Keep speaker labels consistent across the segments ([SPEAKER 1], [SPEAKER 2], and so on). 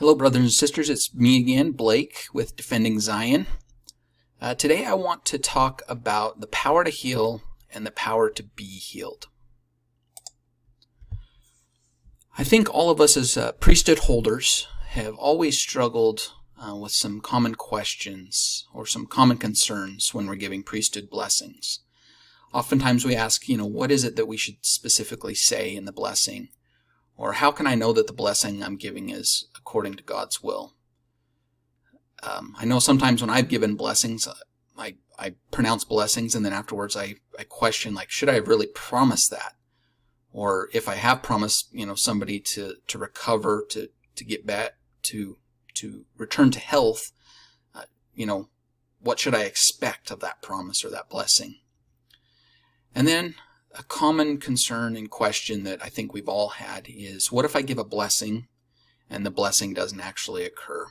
[SPEAKER 1] Hello, brothers and sisters. It's me again, Blake, with Defending Zion. Uh, today, I want to talk about the power to heal and the power to be healed. I think all of us as uh, priesthood holders have always struggled uh, with some common questions or some common concerns when we're giving priesthood blessings. Oftentimes we ask, you know, what is it that we should specifically say in the blessing? Or how can I know that the blessing I'm giving is according to God's will? Um, I know sometimes when I've given blessings, I, I pronounce blessings and then afterwards I, I question, like, should I have really promised that? Or if I have promised, you know, somebody to, to recover, to, to get back, to, to return to health, uh, you know, what should I expect of that promise or that blessing? And then a common concern and question that I think we've all had is what if I give a blessing and the blessing doesn't actually occur?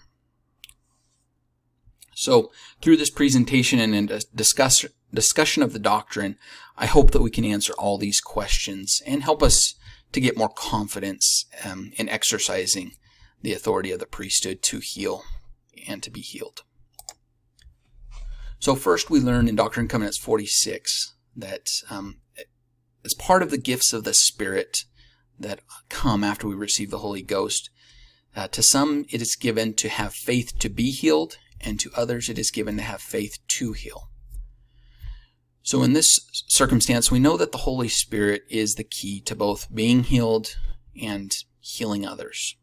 [SPEAKER 1] So, through this presentation and in discuss, discussion of the doctrine, I hope that we can answer all these questions and help us to get more confidence um, in exercising the authority of the priesthood to heal and to be healed. So, first, we learn in Doctrine and Covenants 46 that um, as part of the gifts of the Spirit that come after we receive the Holy Ghost, uh, to some it is given to have faith to be healed, and to others it is given to have faith to heal. So in this circumstance, we know that the Holy Spirit is the key to both being healed and healing others.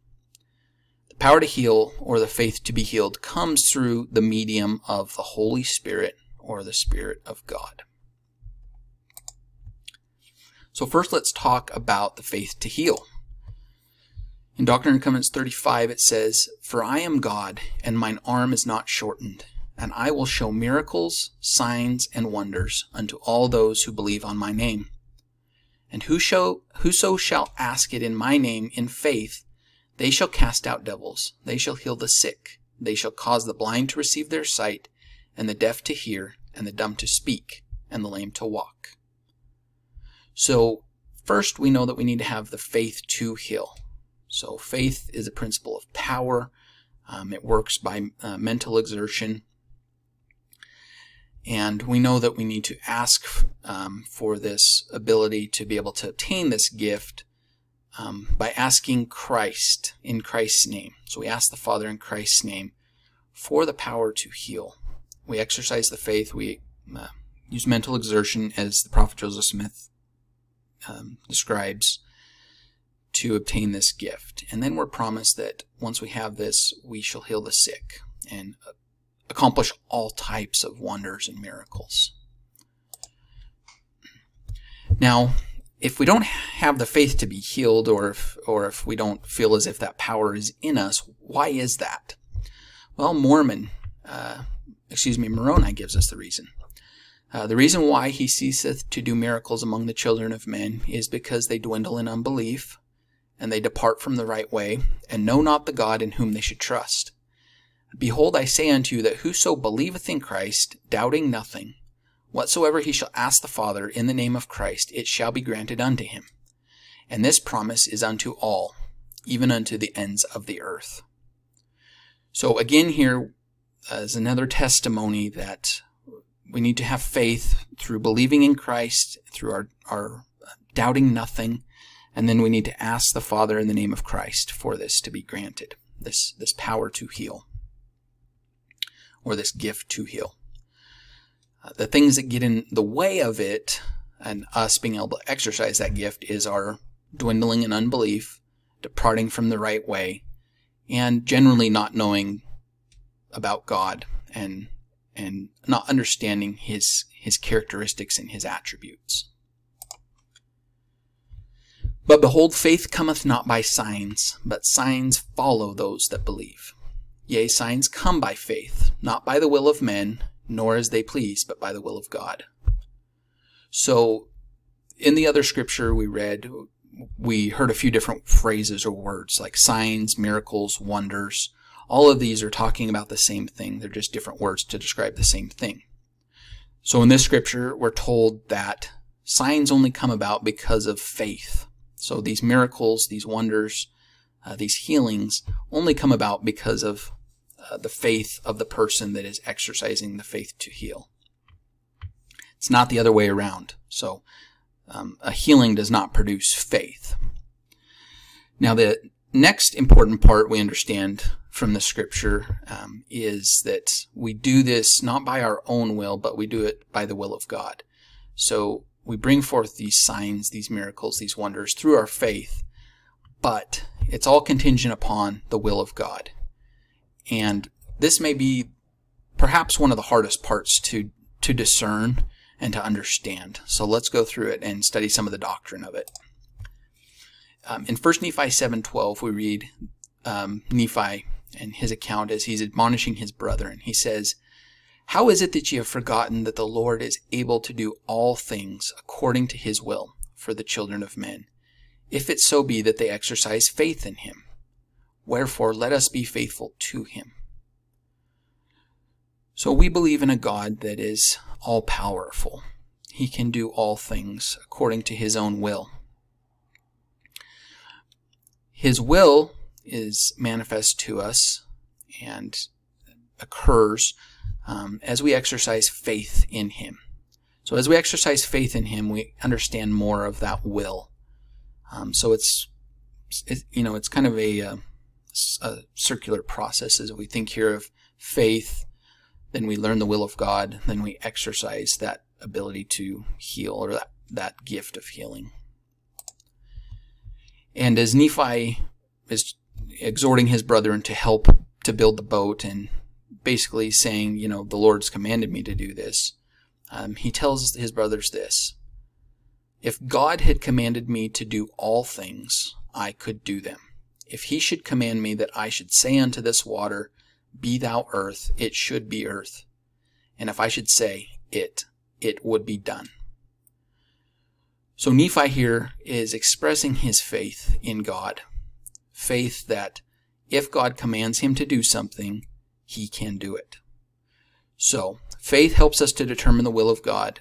[SPEAKER 1] The power to heal or the faith to be healed comes through the medium of the Holy Spirit or the Spirit of God. So first let's talk about the faith to heal. In Doctrine and Covenants 35 it says, For I am God, and mine arm is not shortened, and I will show miracles, signs, and wonders unto all those who believe on my name. And whoso, whoso shall ask it in my name in faith, they shall cast out devils, they shall heal the sick, they shall cause the blind to receive their sight, and the deaf to hear, and the dumb to speak, and the lame to walk. So, first we know that we need to have the faith to heal. So, faith is a principle of power. Um, it works by uh, mental exertion. And we know that we need to ask um, for this ability to be able to obtain this gift um, by asking Christ in Christ's name. So we ask the Father in Christ's name for the power to heal. We exercise the faith. We uh, use mental exertion, as the prophet Joseph Smith um, describes to obtain this gift. And then we're promised that once we have this, we shall heal the sick and accomplish all types of wonders and miracles. Now, if we don't have the faith to be healed, or if, or if we don't feel as if that power is in us, why is that? Well, Mormon, uh, excuse me, Moroni gives us the reason. Uh, the reason why he ceaseth to do miracles among the children of men is because they dwindle in unbelief, and they depart from the right way, and know not the God in whom they should trust. Behold, I say unto you that whoso believeth in Christ, doubting nothing, whatsoever he shall ask the Father in the name of Christ, it shall be granted unto him. And this promise is unto all, even unto the ends of the earth. So again, here is another testimony that we need to have faith through believing in Christ, through our, our doubting nothing, and then we need to ask the Father in the name of Christ for this to be granted, this, this power to heal, or this gift to heal. Uh, the things that get in the way of it and us being able to exercise that gift is our dwindling in unbelief, departing from the right way, and generally not knowing about God and and not understanding his his characteristics and his attributes. But behold, faith cometh not by signs, but signs follow those that believe. Yea, signs come by faith, not by the will of men, nor as they please, but by the will of God. So, in the other scripture we read, we heard a few different phrases or words like signs, miracles, wonders. All of these are talking about the same thing. They're just different words to describe the same thing. So in this scripture, we're told that signs only come about because of faith. So these miracles, these wonders, uh, these healings only come about because of uh, the faith of the person that is exercising the faith to heal. It's not the other way around. So um, a healing does not produce faith. Now, the next important part we understand from the scripture um, is that we do this not by our own will, but we do it by the will of God. So we bring forth these signs, these miracles, these wonders through our faith, but it's all contingent upon the will of God. And this may be perhaps one of the hardest parts to, to discern and to understand. So let's go through it and study some of the doctrine of it. Um, in 1 Nephi 7.12, we read um, Nephi and his account as he's admonishing his brethren. He says, How is it that ye have forgotten that the Lord is able to do all things according to his will for the children of men, if it so be that they exercise faith in him? Wherefore let us be faithful to him. So we believe in a God that is all powerful. He can do all things according to his own will. His will is manifest to us and occurs um, as we exercise faith in Him. So as we exercise faith in Him, we understand more of that will. Um, so it's, it, you know, it's kind of a, a, uh, a circular process as we think here of faith, then we learn the will of God, then we exercise that ability to heal or that, that gift of healing. And as Nephi is exhorting his brethren to help to build the boat and basically saying, you know, the Lord's commanded me to do this. Um, he tells his brothers this If God had commanded me to do all things, I could do them. If he should command me that I should say unto this water, Be thou earth, it should be earth. And if I should say, It, it would be done. So Nephi here is expressing his faith in God faith that if God commands him to do something, he can do it. So, faith helps us to determine the will of God.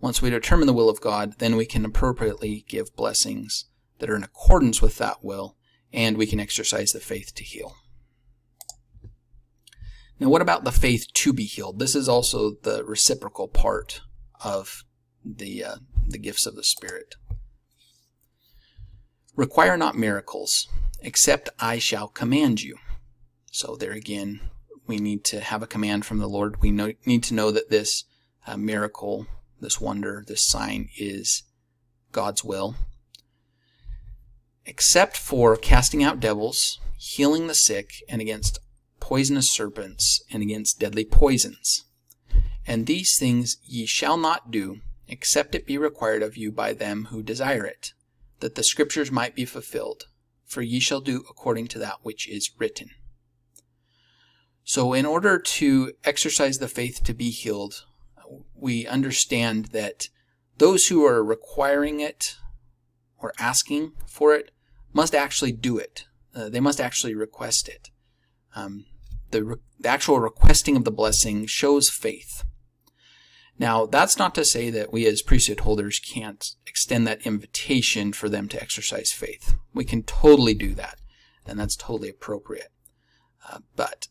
[SPEAKER 1] Once we determine the will of God, then we can appropriately give blessings that are in accordance with that will, and we can exercise the faith to heal. Now, what about the faith to be healed? This is also the reciprocal part of the, uh, the gifts of the Spirit. Require not miracles, except I shall command you. So there again, we need to have a command from the Lord. We know, need to know that this uh, miracle, this wonder, this sign is God's will. Except for casting out devils, healing the sick, and against poisonous serpents, and against deadly poisons. And these things ye shall not do, except it be required of you by them who desire it, that the scriptures might be fulfilled for ye shall do according to that which is written. So, in order to exercise the faith to be healed, we understand that those who are requiring it or asking for it must actually do it. Uh, they must actually request it. Um, the, re- the actual requesting of the blessing shows faith. Now, that's not to say that we as priesthood holders can't extend that invitation for them to exercise faith. We can totally do that, and that's totally appropriate. Uh, but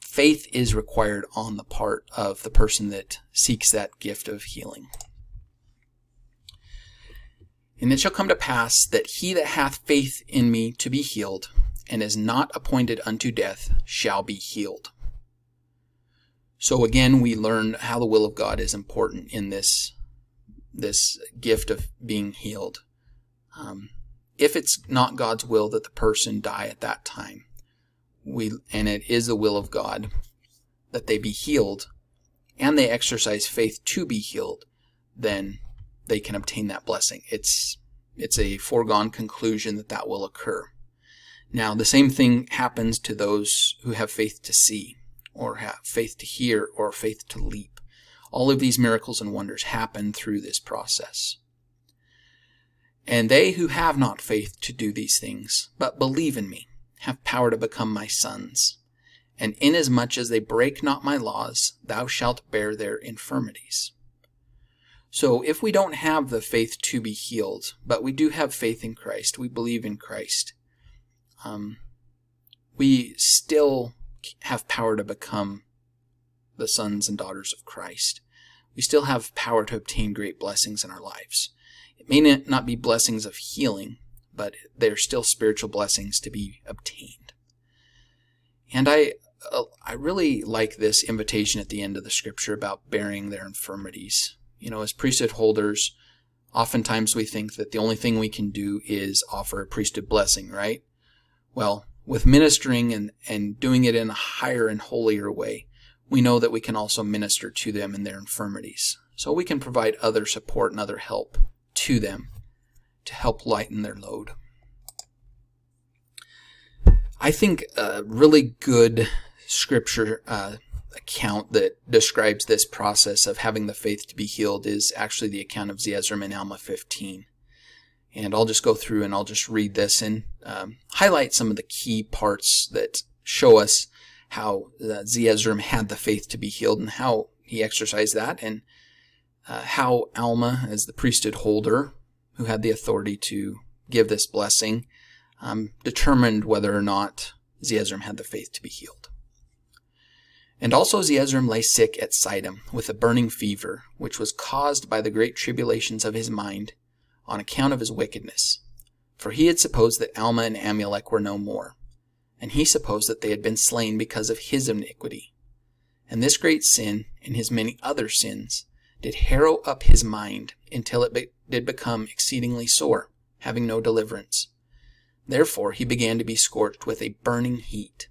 [SPEAKER 1] faith is required on the part of the person that seeks that gift of healing. And it shall come to pass that he that hath faith in me to be healed, and is not appointed unto death, shall be healed. So again, we learn how the will of God is important in this this gift of being healed. Um, if it's not God's will that the person die at that time, we and it is the will of God that they be healed, and they exercise faith to be healed, then they can obtain that blessing. It's it's a foregone conclusion that that will occur. Now, the same thing happens to those who have faith to see or faith to hear, or faith to leap. All of these miracles and wonders happen through this process. And they who have not faith to do these things, but believe in me, have power to become my sons. And inasmuch as they break not my laws, thou shalt bear their infirmities. So if we don't have the faith to be healed, but we do have faith in Christ, we believe in Christ, um, we still have power to become the sons and daughters of Christ. We still have power to obtain great blessings in our lives. It may not be blessings of healing, but they're still spiritual blessings to be obtained. And I, uh, I really like this invitation at the end of the scripture about bearing their infirmities. You know, as priesthood holders, oftentimes we think that the only thing we can do is offer a priesthood blessing, right? Well, with ministering and, and doing it in a higher and holier way, we know that we can also minister to them in their infirmities. So we can provide other support and other help to them to help lighten their load. I think a really good scripture uh, account that describes this process of having the faith to be healed is actually the account of Zeezrom in Alma 15. And I'll just go through and I'll just read this and um, highlight some of the key parts that show us how uh, Zeezrom had the faith to be healed and how he exercised that, and uh, how Alma, as the priesthood holder who had the authority to give this blessing, um, determined whether or not Zeezrom had the faith to be healed. And also Zeezrom lay sick at Sidom with a burning fever, which was caused by the great tribulations of his mind on account of his wickedness. For he had supposed that Alma and Amulek were no more, and he supposed that they had been slain because of his iniquity. And this great sin, and his many other sins, did harrow up his mind until it be did become exceedingly sore, having no deliverance. Therefore he began to be scorched with a burning heat.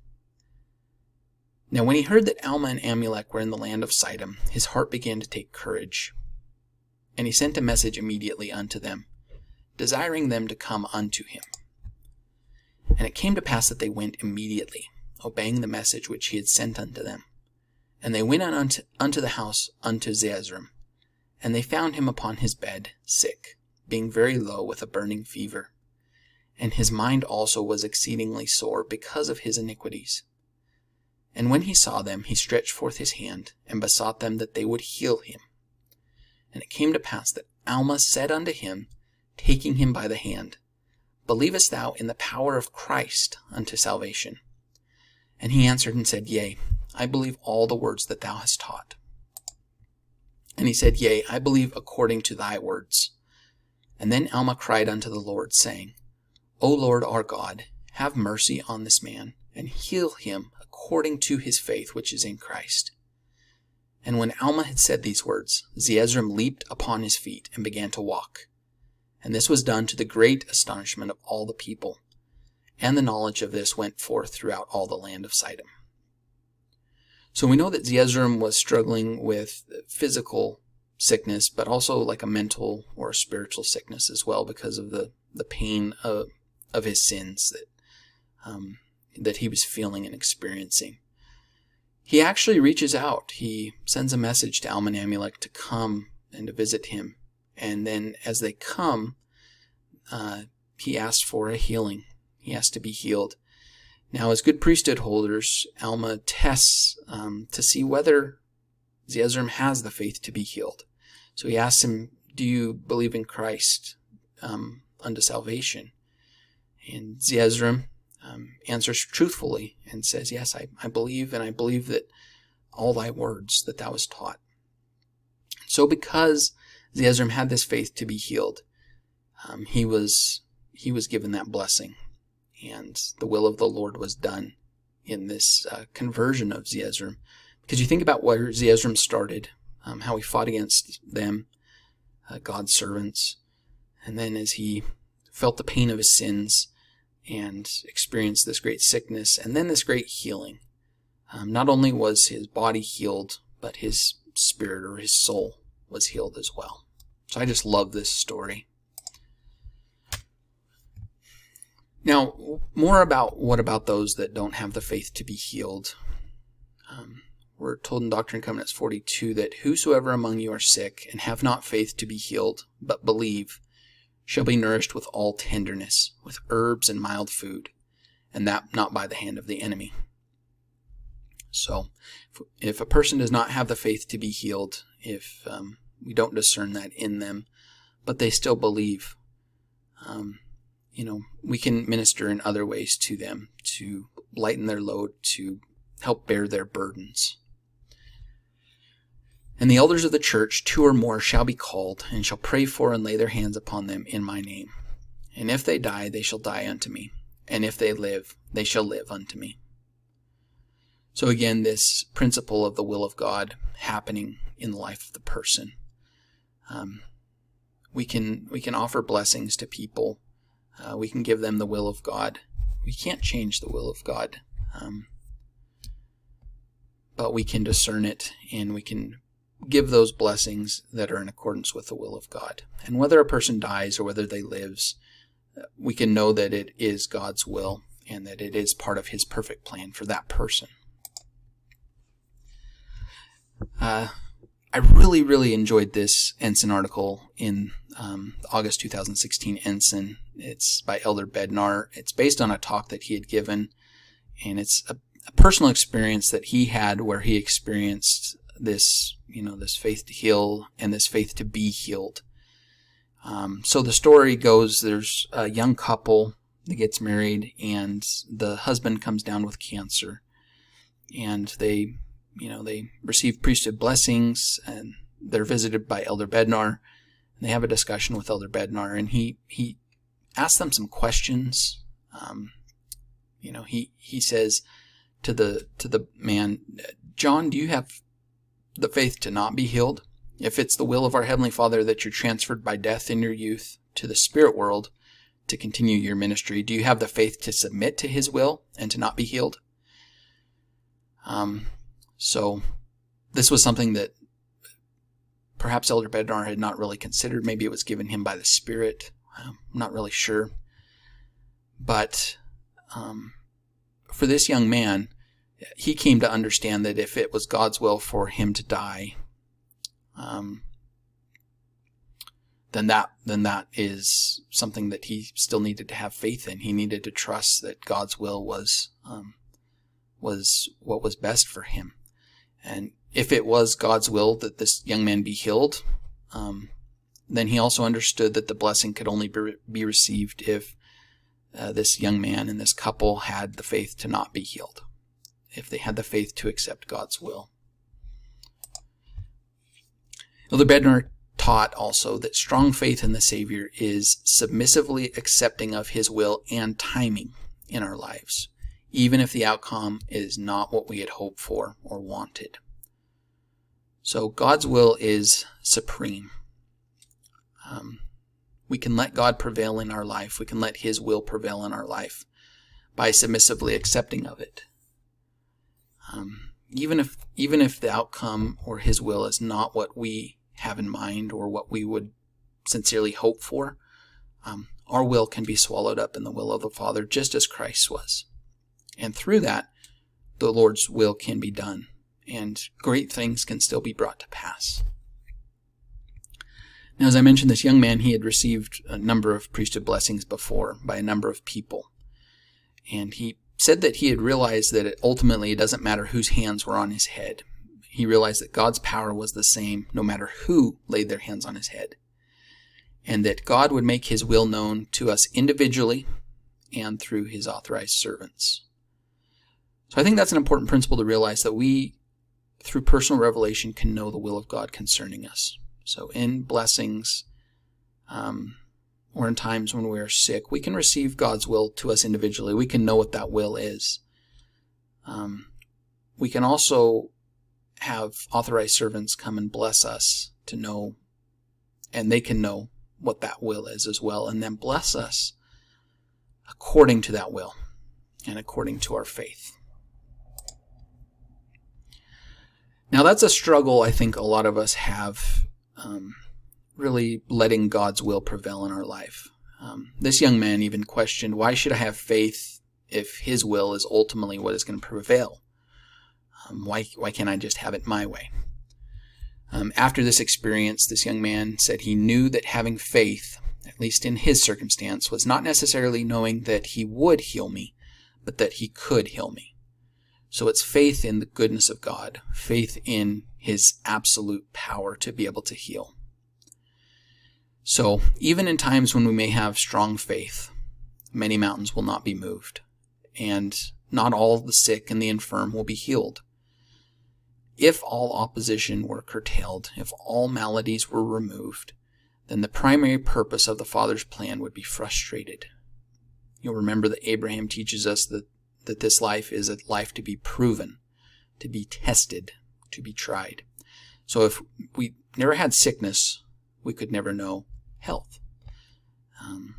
[SPEAKER 1] Now when he heard that Alma and Amulek were in the land of Sidom, his heart began to take courage. And he sent a message immediately unto them, desiring them to come unto him. And it came to pass that they went immediately, obeying the message which he had sent unto them. And they went unto, unto the house unto Zeezrom, and they found him upon his bed, sick, being very low with a burning fever. And his mind also was exceedingly sore because of his iniquities. And when he saw them, he stretched forth his hand, and besought them that they would heal him. And it came to pass that Alma said unto him, taking him by the hand, Believest thou in the power of Christ unto salvation? And he answered and said, Yea, I believe all the words that thou hast taught. And he said, Yea, I believe according to thy words. And then Alma cried unto the Lord, saying, O Lord our God, have mercy on this man, and heal him according to his faith which is in Christ. And when Alma had said these words, Zeezrom leaped upon his feet and began to walk. And this was done to the great astonishment of all the people. And the knowledge of this went forth throughout all the land of Sidom. So we know that Zeezrom was struggling with physical sickness, but also like a mental or a spiritual sickness as well because of the, the pain of, of his sins that, um, that he was feeling and experiencing. He actually reaches out. He sends a message to Alman Amulek to come and to visit him. And then as they come, uh, he asks for a healing. He has to be healed. Now, as good priesthood holders, Alma tests um, to see whether Zeezrom has the faith to be healed. So he asks him, Do you believe in Christ um, unto salvation? And Zeezrom um, answers truthfully and says, Yes, I, I believe, and I believe that all thy words that thou hast taught. So because Zeezrom had this faith to be healed, um, he was he was given that blessing and the will of the Lord was done in this uh, conversion of Zeezrom. Because you think about where Zeezrom started, um, how he fought against them, uh, God's servants, and then as he felt the pain of his sins and experienced this great sickness and then this great healing. Um, not only was his body healed, but his spirit or his soul was healed as well. So I just love this story. Now, more about what about those that don't have the faith to be healed. Um, we're told in Doctrine and Covenants 42 that whosoever among you are sick and have not faith to be healed, but believe, shall be nourished with all tenderness, with herbs and mild food, and that not by the hand of the enemy. So, if a person does not have the faith to be healed, if um, we don't discern that in them, but they still believe, um, you know, we can minister in other ways to them to lighten their load, to help bear their burdens. And the elders of the church, two or more, shall be called, and shall pray for and lay their hands upon them in my name. And if they die, they shall die unto me. And if they live, they shall live unto me. So again, this principle of the will of God happening in the life of the person. Um, we can we can offer blessings to people uh, we can give them the will of God. We can't change the will of God, um, but we can discern it and we can give those blessings that are in accordance with the will of God. And whether a person dies or whether they lives, we can know that it is God's will and that it is part of His perfect plan for that person. Uh, I really, really enjoyed this Ensign article in um, August 2016 Ensign. It's by Elder Bednar. It's based on a talk that he had given, and it's a, a personal experience that he had where he experienced this, you know, this faith to heal and this faith to be healed. Um, so the story goes: there's a young couple that gets married, and the husband comes down with cancer, and they you know, they receive priesthood blessings and they're visited by Elder Bednar. And they have a discussion with Elder Bednar, and he he asks them some questions. Um, you know, he he says to the to the man, John, do you have the faith to not be healed? If it's the will of our heavenly Father that you're transferred by death in your youth to the spirit world to continue your ministry, do you have the faith to submit to His will and to not be healed? Um, so this was something that perhaps Elder Bednar had not really considered. Maybe it was given him by the Spirit. I'm not really sure. But um, for this young man, he came to understand that if it was God's will for him to die, um, then that then that is something that he still needed to have faith in. He needed to trust that God's will was um, was what was best for him. And if it was God's will that this young man be healed, um, then he also understood that the blessing could only be be received if uh, this young man and this couple had the faith to not be healed, if they had the faith to accept God's will. Elder Bednar taught also that strong faith in the Savior is submissively accepting of His will and timing in our lives even if the outcome is not what we had hoped for or wanted. So God's will is supreme. Um, we can let God prevail in our life. We can let His will prevail in our life by submissively accepting of it. Um, even if even if the outcome or His will is not what we have in mind or what we would sincerely hope for, um, our will can be swallowed up in the will of the Father, just as Christ was. And through that, the Lord's will can be done, and great things can still be brought to pass. Now, as I mentioned, this young man, he had received a number of priesthood blessings before by a number of people. And he said that he had realized that it, ultimately it doesn't matter whose hands were on his head. He realized that God's power was the same no matter who laid their hands on his head. And that God would make his will known to us individually and through his authorized servants. So I think that's an important principle to realize that we, through personal revelation, can know the will of God concerning us. So in blessings, um, or in times when we are sick, we can receive God's will to us individually. We can know what that will is. Um, we can also have authorized servants come and bless us to know, and they can know what that will is as well, and then bless us according to that will and according to our faith. Now, that's a struggle I think a lot of us have, um, really letting God's will prevail in our life. Um, this young man even questioned, why should I have faith if his will is ultimately what is going to prevail? Um, why, why can't I just have it my way? Um, after this experience, this young man said he knew that having faith, at least in his circumstance, was not necessarily knowing that he would heal me, but that he could heal me. So it's faith in the goodness of God, faith in his absolute power to be able to heal. So even in times when we may have strong faith, many mountains will not be moved, and not all the sick and the infirm will be healed. If all opposition were curtailed, if all maladies were removed, then the primary purpose of the Father's plan would be frustrated. You'll remember that Abraham teaches us that, that this life is a life to be proven, to be tested, to be tried. So if we never had sickness, we could never know health. Um,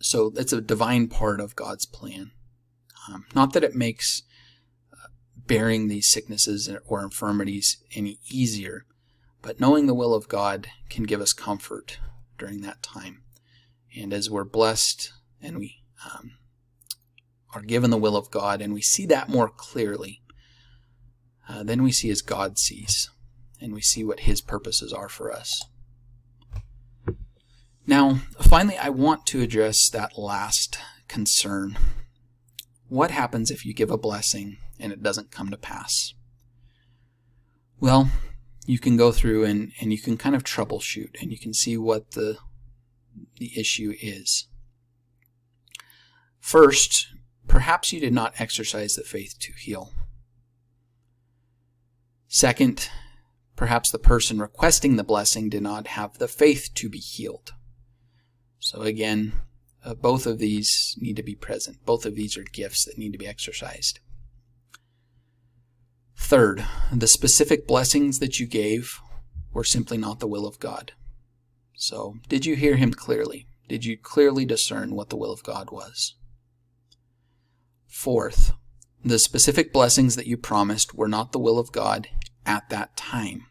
[SPEAKER 1] so it's a divine part of God's plan. Um, not that it makes uh, bearing these sicknesses or infirmities any easier, but knowing the will of God can give us comfort during that time. And as we're blessed and we um, are given the will of God and we see that more clearly, uh, then we see as God sees and we see what His purposes are for us. Now, finally, I want to address that last concern. What happens if you give a blessing and it doesn't come to pass? Well, you can go through and, and you can kind of troubleshoot and you can see what the, the issue is. First, perhaps you did not exercise the faith to heal. Second, perhaps the person requesting the blessing did not have the faith to be healed. So again, uh, both of these need to be present. Both of these are gifts that need to be exercised. Third, the specific blessings that you gave were simply not the will of God. So, did you hear him clearly? Did you clearly discern what the will of God was? Fourth, the specific blessings that you promised were not the will of God at that time.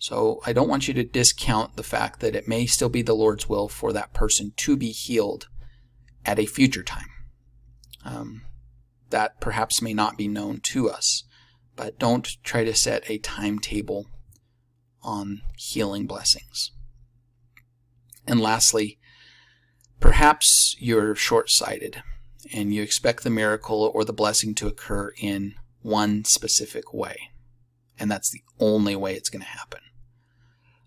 [SPEAKER 1] So I don't want you to discount the fact that it may still be the Lord's will for that person to be healed at a future time. Um, that perhaps may not be known to us, but don't try to set a timetable on healing blessings. And lastly, perhaps you're short sighted and you expect the miracle or the blessing to occur in one specific way. And that's the only way it's going to happen.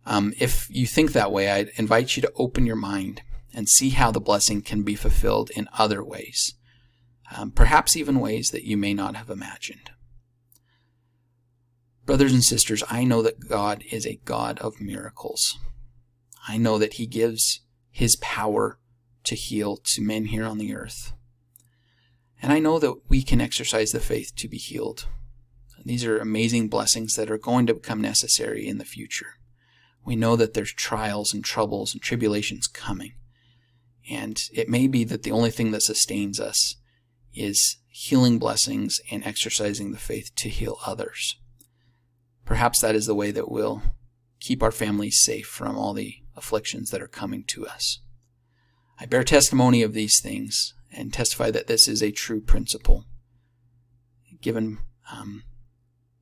[SPEAKER 1] Um, if you think that way, I'd invite you to open your mind and see how the blessing can be fulfilled in other ways, um, perhaps even ways that you may not have imagined. Brothers and sisters, I know that God is a God of miracles. I know that He gives His power to heal to men here on the earth. And I know that we can exercise the faith to be healed. These are amazing blessings that are going to become necessary in the future we know that there's trials and troubles and tribulations coming. And it may be that the only thing that sustains us is healing blessings and exercising the faith to heal others. Perhaps that is the way that we'll keep our families safe from all the afflictions that are coming to us. I bear testimony of these things and testify that this is a true principle given um,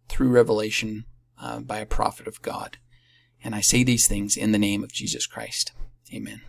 [SPEAKER 1] through revelation uh, by a prophet of God. And I say these things in the name of Jesus Christ. Amen.